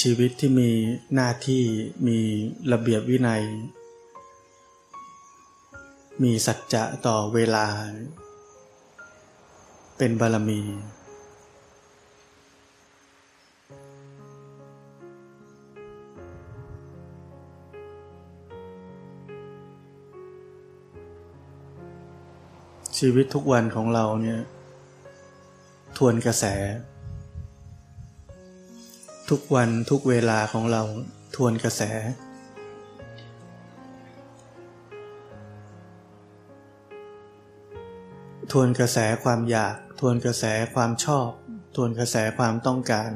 ชีวิตที่มีหน้าที่มีระเบียบวินัย มีสัจจะต่อเวลา เป็นบารมี ชีวิตทุกวันของเราเนี่ย ทวนกระแส ทุกวันทุกเวลาของเราทวนกระแส ทวนกระแสความอยาก ทวนกระแสความชอบ ทวนกระแสความต้องการ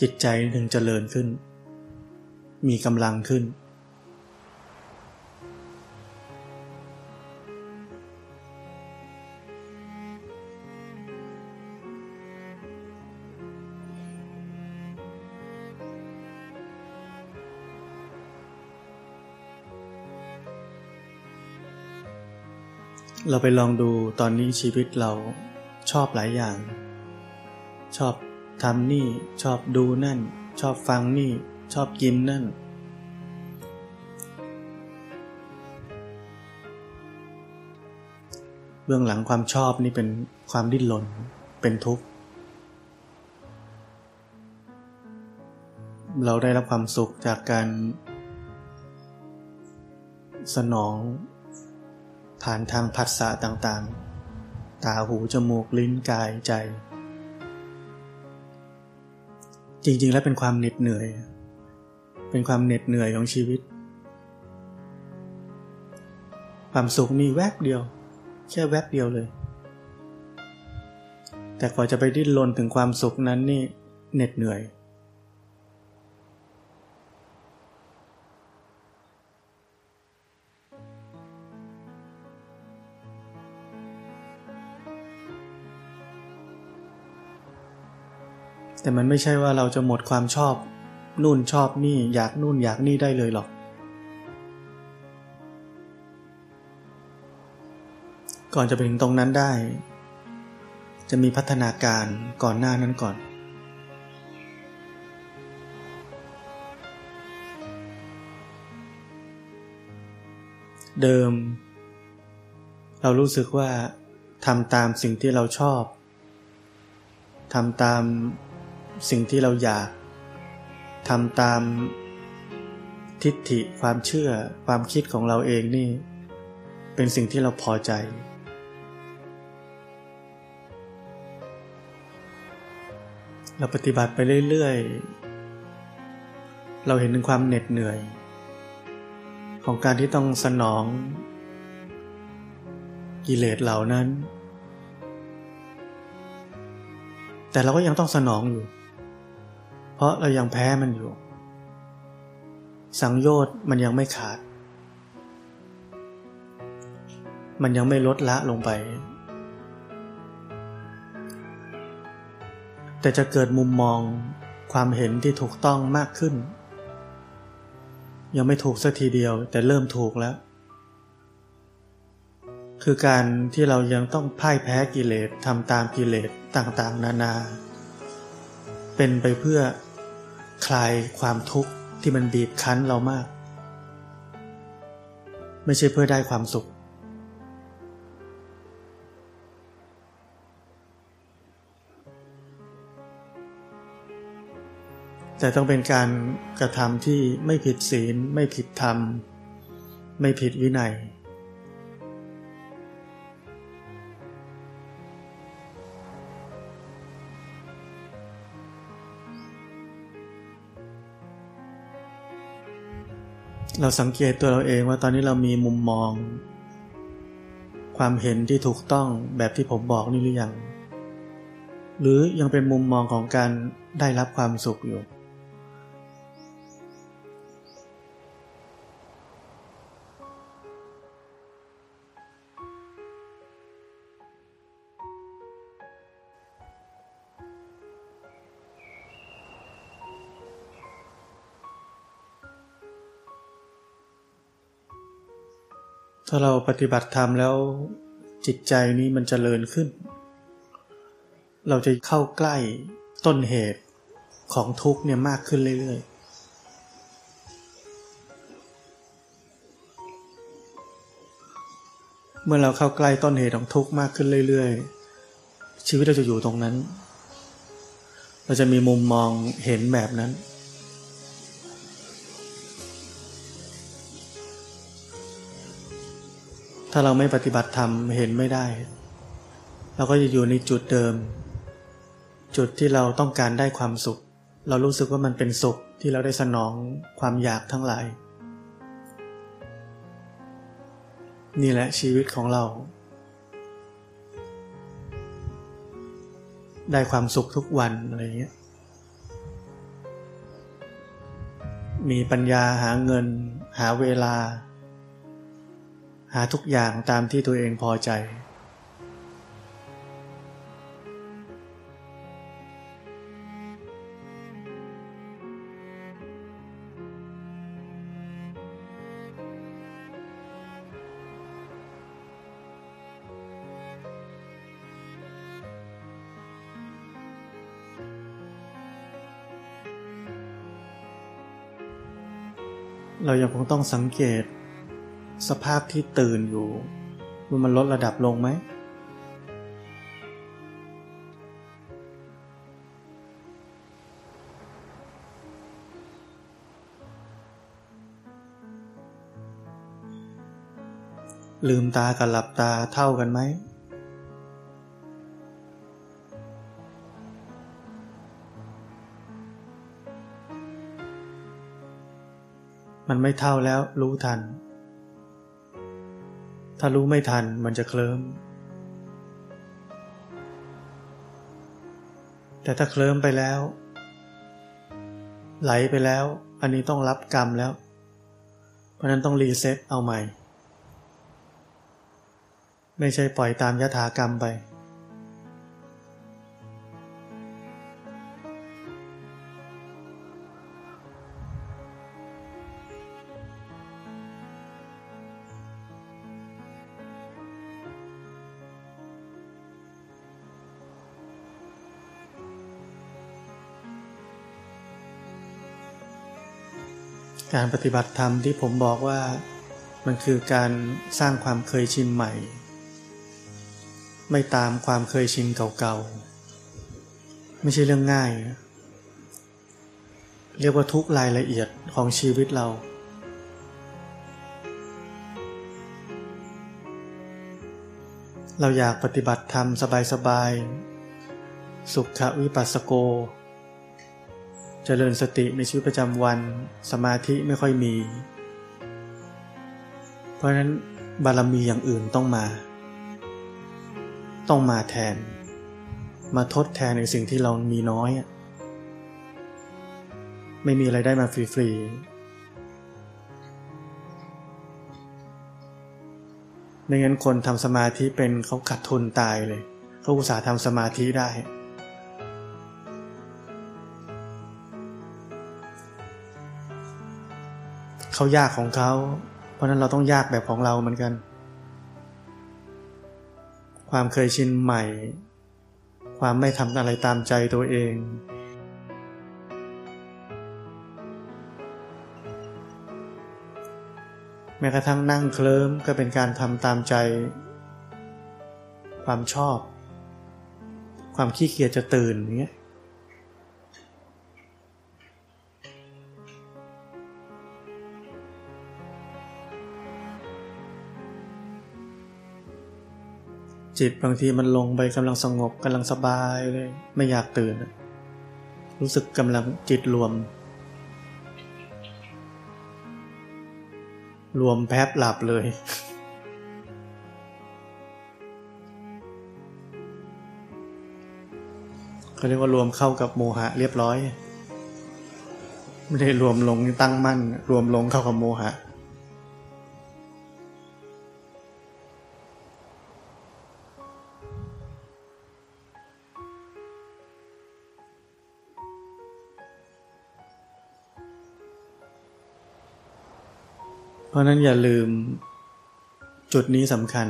จิตใจถึงเจริญขึ้น มีกำลังขึ้น เราไปลองดูตอนนี้ชีวิตเราชอบหลายอย่าง ชอบทำนี่ชอบดูนั่น ชอบฟังนี่ชอบกินนั่น เบื้องหลังความชอบนี่เป็นความดิ้นรนเป็นทุกข์ เราได้รับความสุขจากการสนอง ผ่านทางผัสสะต่างๆ ตาหูจมูกลิ้นกายใจ จริงๆ แล้วเป็นความเหน็ดเหนื่อย เป็นความเหน็ดเหนื่อยของชีวิต ความสุขนี่แวบเดียว แค่แวบเดียวเลย แต่กว่าจะไปดิ้นรนถึงความสุขนั้นนี่เหน็ดเหนื่อย แต่มันไม่ใช่ว่าเราจะหมดความชอบ นู่นชอบนี่อยากนู่นอยากนี่ได้เลยหรอก ก่อนจะไปถึงตรงนั้นได้ จะมีพัฒนาการก่อนหน้านั้นก่อน เดิม เรารู้สึกว่าทำตามสิ่งที่เราชอบทำตาม สิ่งที่เราอยากทำตามทิฏฐิความเชื่อความคิดของเราเองนี่ เป็นสิ่งที่เราพอใจ เราปฏิบัติไปเรื่อยๆ เราเห็นถึงความเหน็ดเหนื่อย ของการที่ต้องสนอง กิเลสเหล่านั้น แต่เราก็ยังต้องสนองอยู่ เพราะเรายังแพ้มันอยู่ สังโยชน์มันยังไม่ขาด มันยังไม่ลดละลงไป แต่จะเกิดมุมมองความเห็นที่ถูกต้องมากขึ้น ยังไม่ถูกสักทีเดียวแต่เริ่มถูกแล้ว คือการที่เรายังต้องพ่ายแพ้กิเลสทำตามกิเลสต่างๆ นานา เป็นไปเพื่อคลายความทุกข์ที่มันบีบคั้นเรามาก ไม่ใช่เพื่อได้ความสุข แต่ต้องเป็นการกระทำที่ไม่ผิดศีล ไม่ผิดธรรม ไม่ผิดวินัย เราสังเกตตัวเราเองว่าตอนนี้เรามีมุมมอง ความเห็นที่ถูกต้องแบบที่ผมบอกนี่หรือยัง หรือยังเป็นมุมมองของการได้รับความสุขอยู่าเราปฏิบัติธรรมแล้วจิตใจนี้มันจเจริญขึ้น เราจะเข้าใกล้ต้นเหตุของทุกข์เนี่ยมากขึ้นเรื่อยๆ เมื่อเราเข้าใกล้ต้นเหตุของทุกข์มากขึ้นเรื่อยๆ ชีวิตเราจะอยู่ตรงนั้น เราจะมีมุมมองเห็นแบบนั้น ถ้าเราไม่ปฏิบัติธรรมเห็นไม่ได้ เราก็จะอยู่ในจุดเดิม จุดที่เราต้องการได้ความสุข เรารู้สึกว่ามันเป็นสุขที่เราได้สนองความอยากทั้งหลาย นี่แหละชีวิตของเรา ได้ความสุขทุกวันอะไรเงี้ยมีปัญญาหาเงิน หาเวลา หาทุกอย่างตามที่ตัวเองพอใจ เรายังคงต้องสังเกต สภาพที่ตื่นอยู่ว่ามันลดระดับลงไหม ลืมตากับหลับตาเท่ากันไหมมันไม่เท่าเรารู้ทัน ถ้ารู้ไม่ทันมันจะเคลิ้ม แต่ถ้าเคลิ้มไปแล้ว ไหลไปแล้ว อันนี้ต้องรับกรรมแล้ว เพราะนั้นต้อง reset เอาใหม่ ไม่ใช่ปล่อยตามยถากรรมไป การปฏิบัติธรรมที่ผมบอกว่ามันคือการสร้างความเคยชินใหม่ ไม่ตามความเคยชินเก่าๆ ไม่ใช่เรื่องง่าย เรียกว่าทุกรายละเอียดของชีวิตเรา เราอยากปฏิบัติธรรมสบายๆ สุขวิปัสสโก เจริญสติในชีวิตประจำวันสมาธิไม่ค่อยมี เพราะฉะนั้นบารมีอย่างอื่นต้องมา ต้องมาแทน มาทดแทนในสิ่งที่เรามีน้อย ไม่มีอะไรได้มาฟรีๆไม่งั้นคนทำสมาธิเป็นเขาขาดทุนตายเลย เขาอุตส่าห์ทำสมาธิได้ เขายากของเขา เพราะนั้นเราต้องยากแบบของเราเหมือนกัน ความเคยชินใหม่ ความไม่ทำอะไรตามใจตัวเอง แม้กระทั่งนั่งเคลิ้มก็เป็นการทำตามใจ ความชอบ ความขี้เกียจจะตื่นอย่างเงี้ย จิตบางทีมันลงไปกำลังสงบกำลังสบายเลย ไม่อยากตื่น รู้สึกกำลังจิตรวม รวมแพบหลับเลย เขาเรียกว่ารวมเข้ากับโมหะเรียบร้อย ไม่ได้รวมลงตั้งมั่น รวมลงเข้ากับโมหะะนั้นอย่าลืมจุดนี้สำคัญ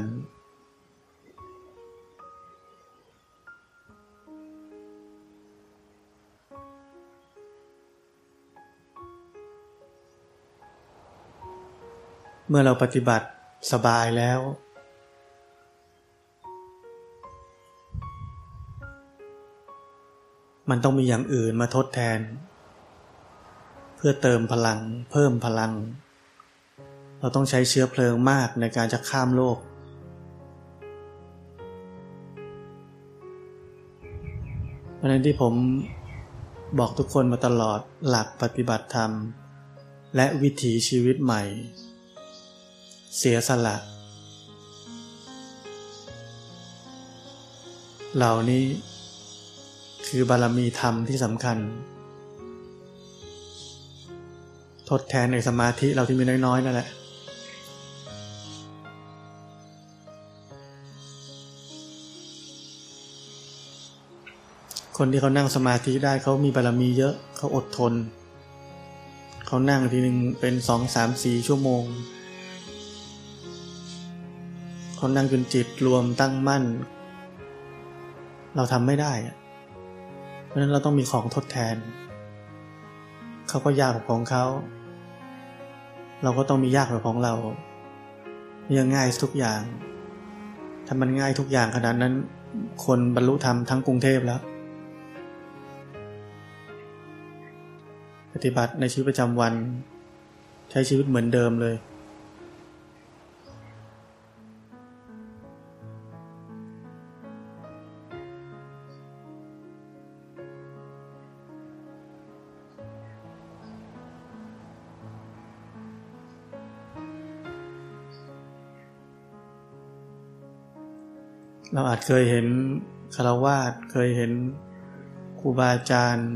เมื่อเราปฏิบัติสบายแล้ว มันต้องมีอย่างอื่นมาทดแทน เพื่อเติมพลัง เพิ่มพลัง เราต้องใช้เชื้อเพลิงมากในการจะข้ามโลก เพราะนั้นที่ผมบอกทุกคนมาตลอดหลักปฏิบัติธรรม และวิถีชีวิตใหม่ เสียสละ เหล่านี้คือบารมีธรรมที่สำคัญ ทดแทนในสมาธิเราที่มีน้อยๆนั่นแหละ คนที่เขานั่งสมาธิได้เขามีบารมีเยอะเขาอดทน เขานั่งทีหนึ่งเป็นสองสามสี่ชั่วโมง เขานั่งจนจิตรวมตั้งมั่น เราทำไม่ได้ เพราะฉะนั้นเราต้องมีของทดแทน เขาก็ยากแบบของเขา เราก็ต้องมียากแบบของเรายังง่ายทุกอย่าง ถ้ามันง่ายทุกอย่างขนาดนั้น คนบรรลุธรรมทั้งกรุงเทพแล้ว ปฏิบัติในชีวิตประจำวัน ใช้ชีวิตเหมือนเดิมเลย เราอาจเคยเห็นคารวาสเคยเห็นครูบาอาจารย์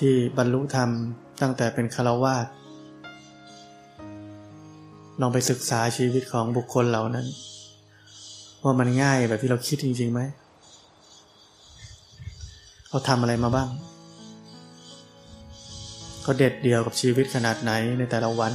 ที่บรรลุธรรมตั้งแต่เป็นคารวาสลองไปศึกษาชีวิตของบุคคลเหล่านั้น ว่ามันง่ายแบบที่เราคิดจริงๆไหมเขาทำอะไรมาบ้างเขาเด็ดเดียวกับชีวิตขนาดไหนในแต่ละวัน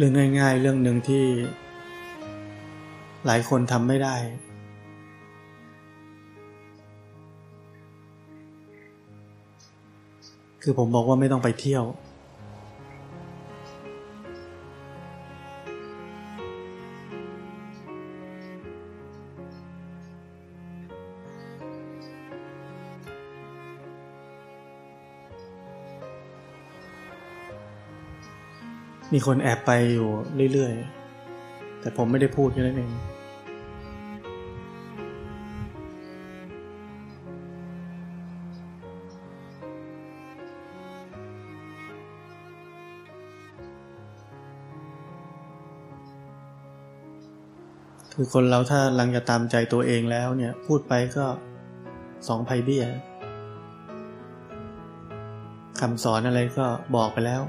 เรื่องง่าย ๆ เรื่องหนึ่งที่ หลายคนทำไม่ได้ คือผมบอกว่าไม่ต้องไปเที่ยว มีคนแอบไปอยู่เรื่อยๆ แต่ผมไม่ได้พูดแค่นั้นเอง คือคนเราถ้าลังจะตามใจตัวเองแล้วเนี่ย พูดไปก็สองภัยเบี้ยคำสอนอะไรก็บอกไปแล้ว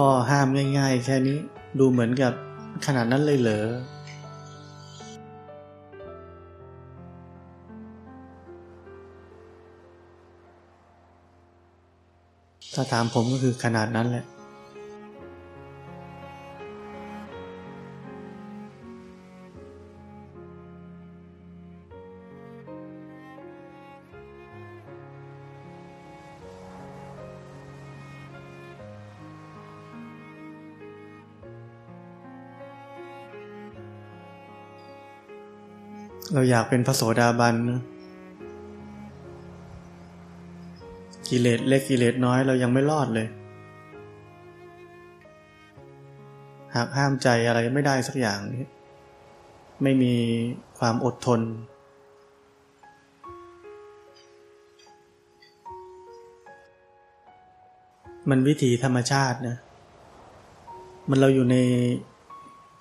ข้อห้ามง่าย ๆ แค่นี้ดูเหมือนกับขนาดนั้นเลยเหรอถ้าถามผมก็คือขนาดนั้นแหละ เราอยากเป็นพระโสดาบันกิเลสเล็กกิเลสน้อยเรายังไม่รอดเลย หากห้ามใจอะไรไม่ได้สักอย่างนี้ไม่มีความอดทน มันวิถีธรรมชาตินะ มันเราอยู่ใน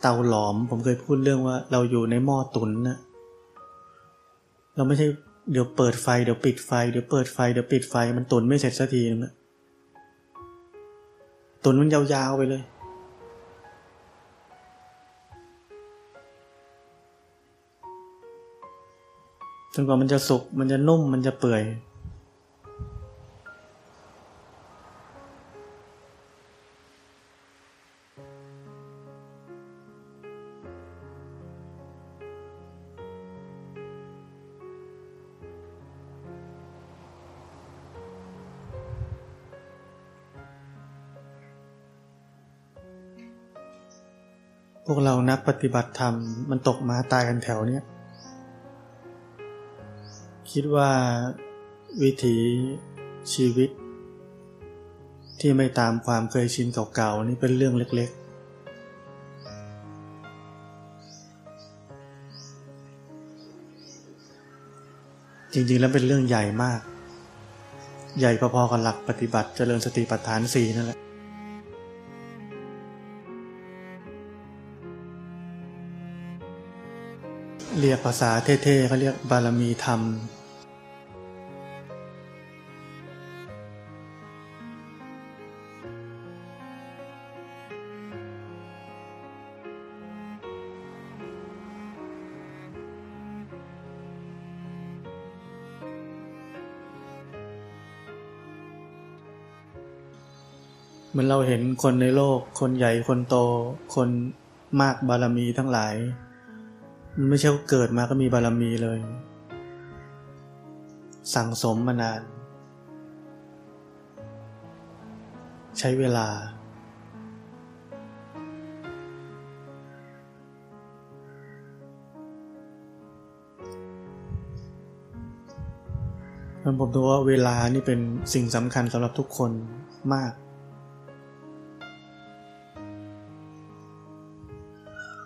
เตาหลอม ผมเคยพูดเรื่องว่าเราอยู่ในหม้อตุนนะ เราไม่ใช่เดี๋ยวเปิดไฟเดี๋ยวปิดไฟเดี๋ยวเปิดไฟเดี๋ยวปิดไฟมันตุนไม่เสร็จสักทีนึงนะตุนมันยาวๆไปเลย จนกว่ามันจะสุกมันจะนุ่มมันจะเปื่อย ฏิบัติธรรมมันตกมาตายกันแถวเนี้ยคิดว่าวิถีชีวิต ที่ไม่ตามความเคยชินเก่าๆนี่เป็นเรื่องเล็ก ๆ จริงๆแล้วเป็นเรื่องใหญ่มาก ใหญ่พอๆกับหลักปฏิบัติเจริญสติปัฏฐานสี่นั่นแหละ เรียกภาษาเท่ๆเขาเรียกบารมีธรรม เหมือนเราเห็นคนในโลก คนใหญ่คนโต คนมากบารมีทั้งหลาย มันไม่ใช่เกิดมาก็มีบารมีเลย สั่งสมมานาน ใช้เวลา ผมดูว่าเวลานี่เป็นสิ่งสำคัญสำหรับทุกคนมาก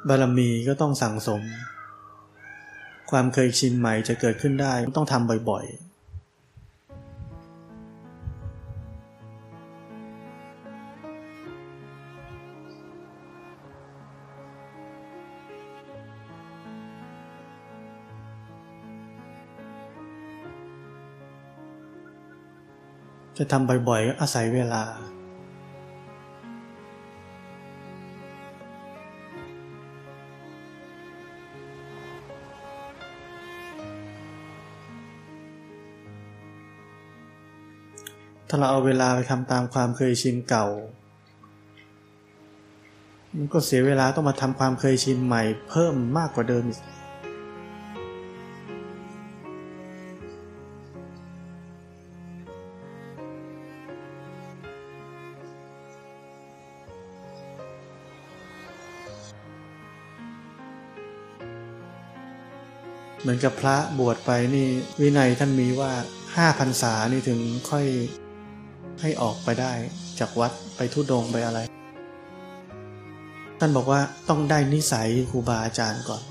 บารมีก็ต้องสั่งสม ความเคยชินใหม่จะเกิดขึ้นได้ต้องทำบ่อยๆจะทำบ่อยๆก็อาศัยเวลา ถ้าเราเอาเวลาไปทำตามความเคยชินเก่า มันก็เสียเวลาต้องมาทำความเคยชินใหม่ เพิ่มมากกว่าเดิมอีกเหมือนกับพระบวชไปนี่วินัยท่านมีว่าห้าพรรษานี่ถึงค่อย ให้ออกไปได้จากวัดไปทุดงไปอะไร ท่านบอกว่าต้องได้นิสัยครูบาอาจารย์ก่อน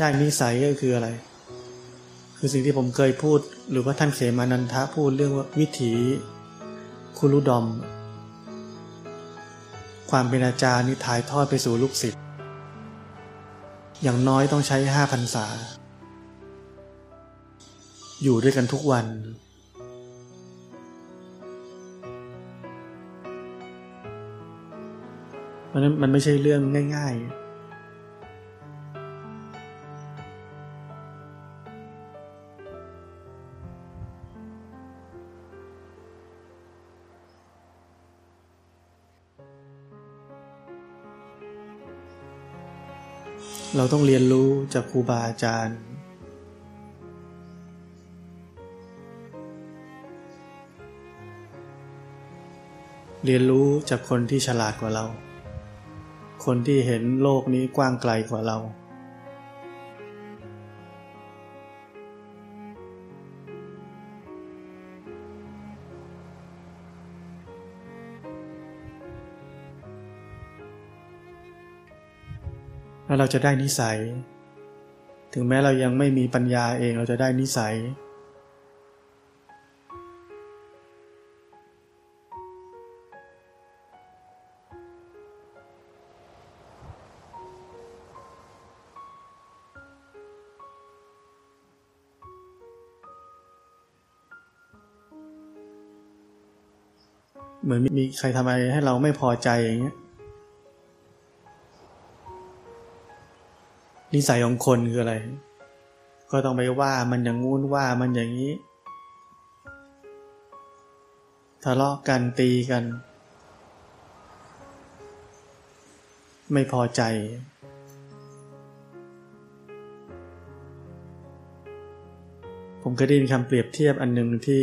ได้นิสัยก็คืออะไร คือสิ่งที่ผมเคยพูด หรือว่าท่านเขมานันทะพูดเรื่องว่าวิถีคุรุดอม ความเป็นอาจารย์นี่ถ่ายทอดไปสู่ลูกศิษย์อย่างน้อยต้องใช้ห้าพรรษา อยู่ด้วยกันทุกวัน ราะนั้นมันไม่ใช่เรื่องง่าย ๆเราต้องเรียนรู้จากครูบาอาจารย์ เรียนรู้จากคนที่ฉลาดกว่าเรา คนที่เห็นโลกนี้กว้างไกลกว่าเราแล้วเราจะได้นิสัย ถึงแม้เรายังไม่มีปัญญาเองเราจะได้นิสัย มีใครทำอะไรให้เราไม่พอใจอย่างเงี้ยนิสัยของคนคืออะไร ก็ต้องไปว่ามันอย่างงู้นว่ามันอย่างนี้ทะเลาะกันตีกัน ไม่พอใจ ผมก็ได้ยินคำเปรียบเทียบอันหนึ่งที่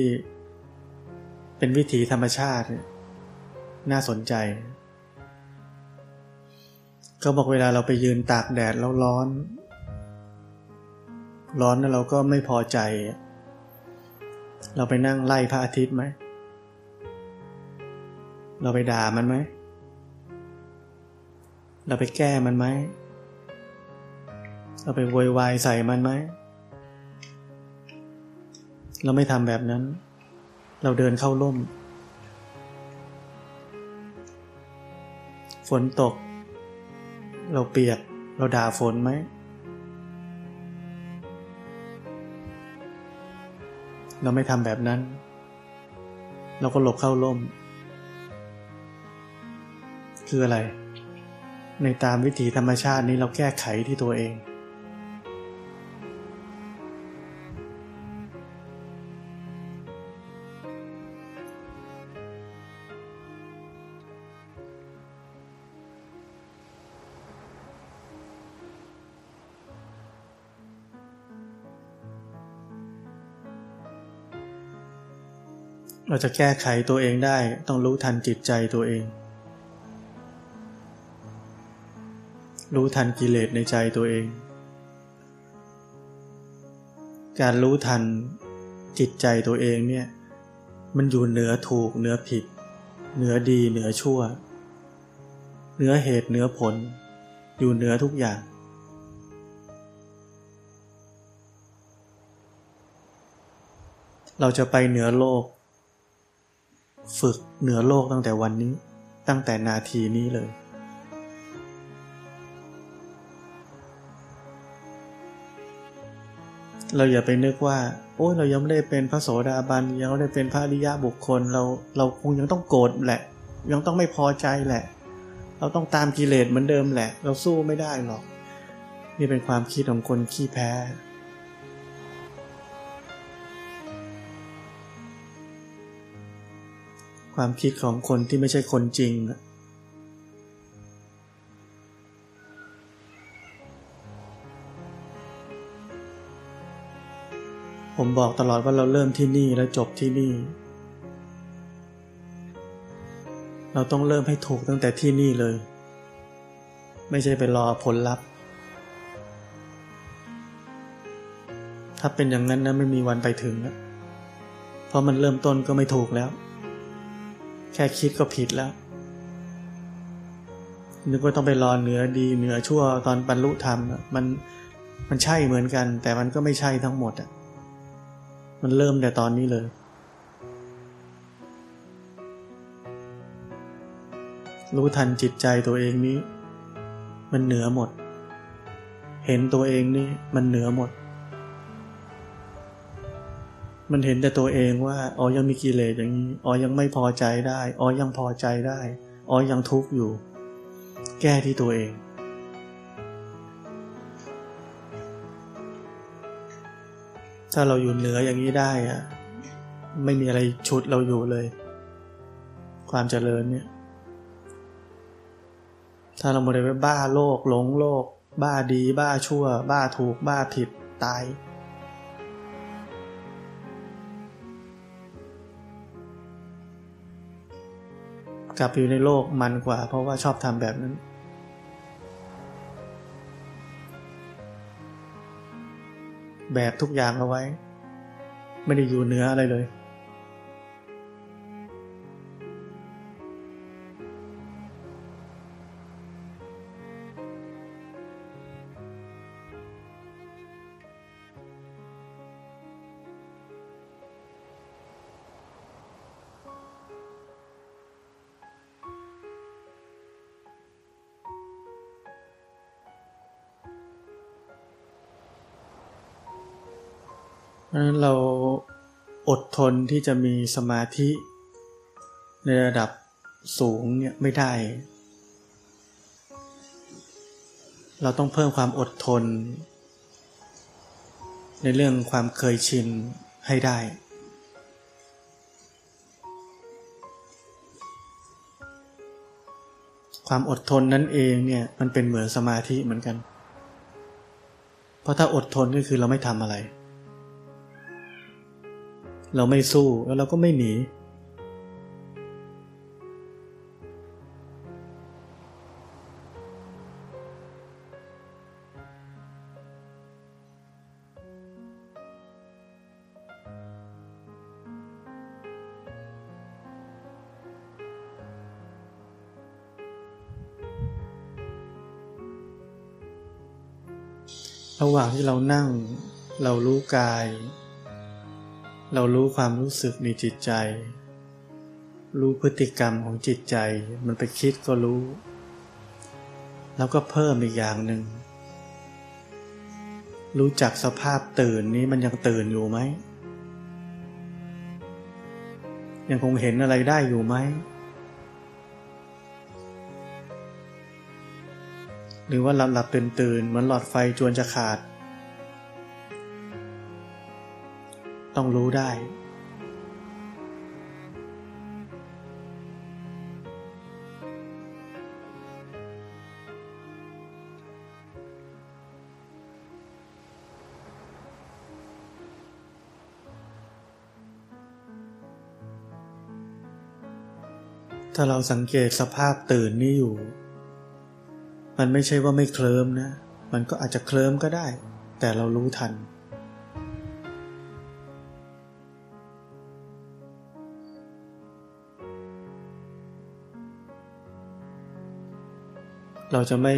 เป็นวิถีธรรมชาติ น่าสนใจ ก็บอกเวลาเราไปยืนตากแดดแล้วร้อน ร้อนแล้วเราก็ไม่พอใจ เราไปนั่งไล่พระอาทิตย์ไหม เราไปด่ามันไหม เราไปแก้มันไหม เราไปโวยวายใส่มันไหม เราไม่ทำแบบนั้น เราเดินเข้าร่ม ฝนตก เราเปียก เราด่าฝนไหม เราไม่ทำแบบนั้น เราก็หลบเข้าร่ม คืออะไร ในตามวิถีธรรมชาตินี้เราแก้ไขที่ตัวเอง เราจะแก้ไขตัวเองได้ต้องรู้ทันจิตใจตัวเอง รู้ทันกิเลสในใจตัวเอง การรู้ทันจิตใจตัวเองเนี่ยมันอยู่เหนือถูกเหนือผิด เหนือดีเหนือชั่ว เหนือเหตุเหนือผล อยู่เหนือทุกอย่างเราจะไปเหนือโลก ฝึกเหนือโลกตั้งแต่วันนี้ตั้งแต่นาทีนี้เลย เราอย่าไปนึกว่า โอ้ยเรายังไม่ได้เป็นพระโสดาบันยังไม่ได้เป็นพระอริยะบุคคล เราเราคงยังต้องโกรธแหละ ยังต้องไม่พอใจแหละ เราต้องตามกิเลสเหมือนเดิมแหละ เราสู้ไม่ได้หรอก นี่เป็นความคิดของคนขี้แพ้ ความคิดของคนที่ไม่ใช่คนจริง ผมบอกตลอดว่าเราเริ่มที่นี่แล้วจบที่นี่ เราต้องเริ่มให้ถูกตั้งแต่ที่นี่เลย ไม่ใช่ไปรอผลลัพธ์ ถ้าเป็นอย่างนั้นนะไม่มีวันไปถึงนะเพราะมันเริ่มต้นก็ไม่ถูกแล้ว แค่คิดก็ผิดแล้ว นึกว่าต้องไปรอเหนือดีเหนือชั่วตอนบรรลุธรรมมันมันใช่เหมือนกัน แต่มันก็ไม่ใช่ทั้งหมดอะมันเริ่มแต่ตอนนี้เลย รู้ทันจิตใจตัวเองนี้ มันเหนือหมด เห็นตัวเองนี่มันเหนือหมด มันเห็นแต่ตัวเองว่าอ๋อยังมีกิเลสอย่างนี้อ๋อยังไม่พอใจได้อ๋อยังพอใจได้อ๋อยังทุกข์อยู่ แก้ที่ตัวเอง ถ้าเราอยู่เหนืออย่างนี้ได้อะไม่มีอะไรชุดเราอยู่เลย ความเจริญเนี่ย ถ้าเราหมดไปบ้าโลกหลงโลก บ้าดี บ้าชั่ว บ้าถูก บ้าผิดตาย กลับอยู่ในโลกมันกว่า เพราะว่าชอบทำแบบนั้น แบบทุกอย่างเอาไว้ ไม่ได้อยู่เหนืออะไรเลย เพราะฉะนั้นเราอดทนที่จะมีสมาธิ ในระดับสูงเนี่ยไม่ได้ เราต้องเพิ่มความอดทน ในเรื่องความเคยชินให้ได้ ความอดทนนั่นเองเนี่ยมันเป็นเหมือนสมาธิเหมือนกัน เพราะถ้าอดทนก็คือเราไม่ทำอะไร เราไม่สู้แล้วเราก็ไม่หนี ระหว่างที่เรานั่งเรารู้กาย เรารู้ความรู้สึกในจิตใจ รู้พฤติกรรมของจิตใจ มันไปคิดก็รู้ แล้วก็เพิ่มอีกอย่างหนึ่ง รู้จักสภาพตื่นนี้มันยังตื่นอยู่ไหม ยังคงเห็นอะไรได้อยู่ไหม หรือว่าหลับหลับตื่นตื่นเหมือนหลอดไฟจวนจะขาด ต้องรู้ได้ ถ้าเราสังเกตสภาพตื่นนี้อยู่ มันไม่ใช่ว่าไม่เคลิ้มนะ มันก็อาจจะเคลิ้มก็ได้ แต่เรารู้ทัน เราจะไม่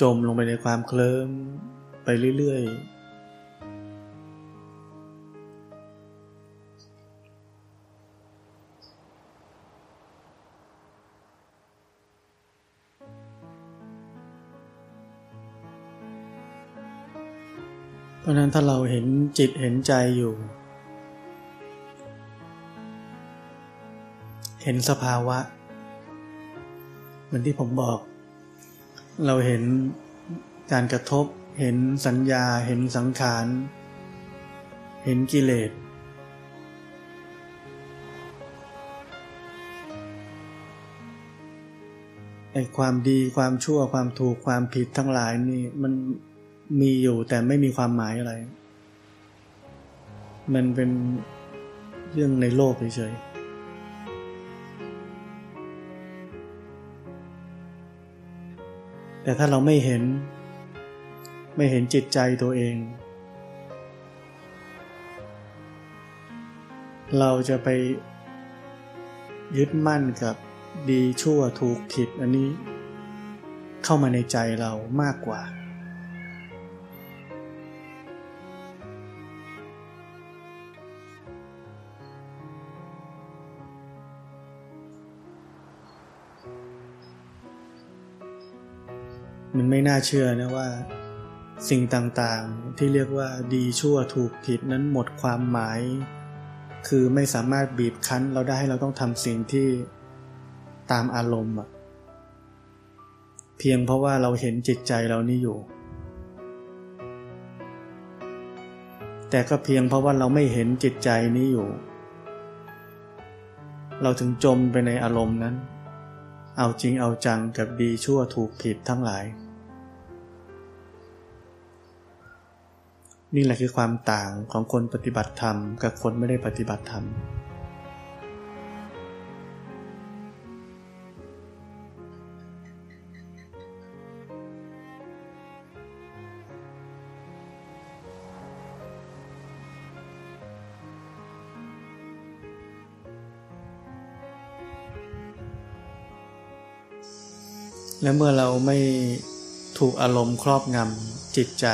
จมลงไปในความเคลิ้มไปเรื่อยๆราะนั้นถ้าเราเห็นจิตเห็นใจอยู่ เห็นสภาวะ เหมือนที่ผมบอก เราเห็นการกระทบ เห็นสัญญา เห็นสังขาร เห็นกิเลส ไอ้ความดีความชั่วความถูกความผิดทั้งหลายนี่มันมีอยู่แต่ไม่มีความหมายอะไร มันเป็นเรื่องในโลกเฉยๆ แต่ถ้าเราไม่เห็น ไม่เห็นจิตใจตัวเอง เราจะไปยึดมั่นกับดีชั่วถูกผิดอันนี้ เข้ามาในใจเรามากกว่า มันไม่น่าเชื่อนะว่า สิ่งต่างๆที่เรียกว่าดีชั่วถูกผิดนั้นหมดความหมาย คือไม่สามารถบีบคั้นเราได้ให้เราต้องทำสิ่งที่ตามอารมณ์อะเพียงเพราะว่าเราเห็นจิตใจเรานี่อยู่ แต่ก็เพียงเพราะว่าเราไม่เห็นจิตใจนี้อยู่ เราถึงจมไปในอารมณ์นั้น เอาจริงเอาจังกับดีชั่วถูกผิดทั้งหลาย นี่แหละคือความต่างของคนปฏิบัติธรรม กับคนไม่ได้ปฏิบัติธรรม และเมื่อเราไม่ถูกอารมณ์ครอบงำจิตใจ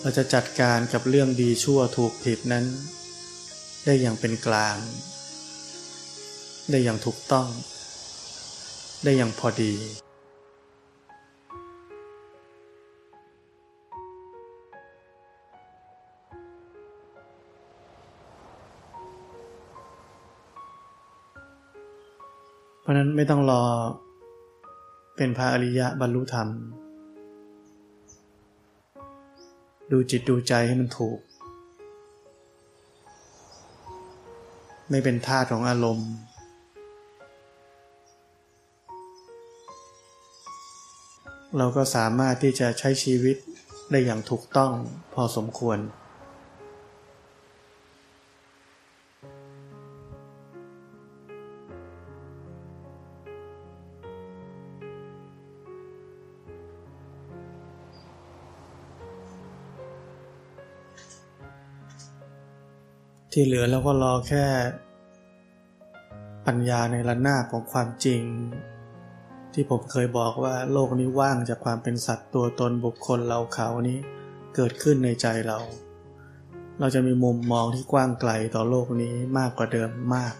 เราจะจัดการกับเรื่องดีชั่วถูกผิดนั้น ได้อย่างเป็นกลาง ได้อย่างถูกต้อง ได้อย่างพอดีราะนั้นไม่ต้องรอเป็นพระอริยะบรรลุธรรม ดูจิตดูใจให้มันถูก ไม่เป็นท่าของอารมณ์ เราก็สามารถที่จะใช้ชีวิตได้อย่างถูกต้องพอสมควร ที่เหลือเราก็รอแค่ ปัญญาในระนาบของความจริง ที่ผมเคยบอกว่าโลกนี้ว่างจากความเป็นสัตว์ตัวตนบุคคลเราเขานี้เกิดขึ้นในใจเรา เราจะมีมุมมองที่กว้างไกลต่อโลกนี้มากกว่าเดิมมาก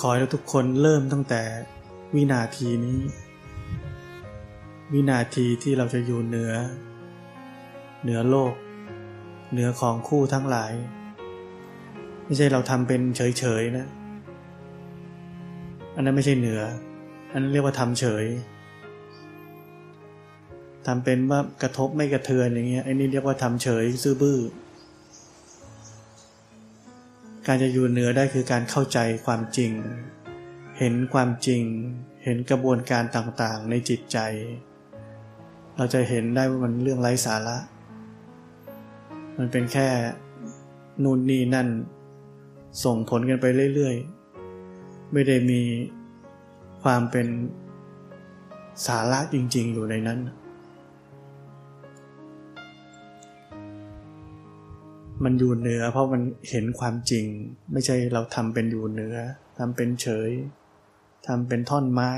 ขอให้ทุกคนเริ่มตั้งแต่วินาทีนี้ วินาทีที่เราจะอยู่เหนือ เหนือโลก เหนือของคู่ทั้งหลาย ไม่ใช่เราทำเป็นเฉยๆนะ อันนั้นไม่ใช่เหนือ อันนั้นเรียกว่าทำเฉยทำเป็นว่ากระทบไม่กระเทือนอย่างเงี้ยไอ้นี่เรียกว่าทำเฉยซื่อบื้อ การจะอยู่เหนือได้คือการเข้าใจความจริง เห็นความจริง เห็นกระบวนการต่างๆ ในจิตใจ เราจะเห็นได้ว่ามันเรื่องไร้สาระ มันเป็นแค่นู่นนี่นั่น ส่งผลกันไปเรื่อยๆ ไม่ได้มีความเป็นสาระจริงๆ อยู่ในนั้น มันอยู่เหนือ เพราะมันเห็นความจริง ไม่ใช่เราทำเป็นอยู่เหนือทำเป็นเฉยทำเป็นท่อนไม้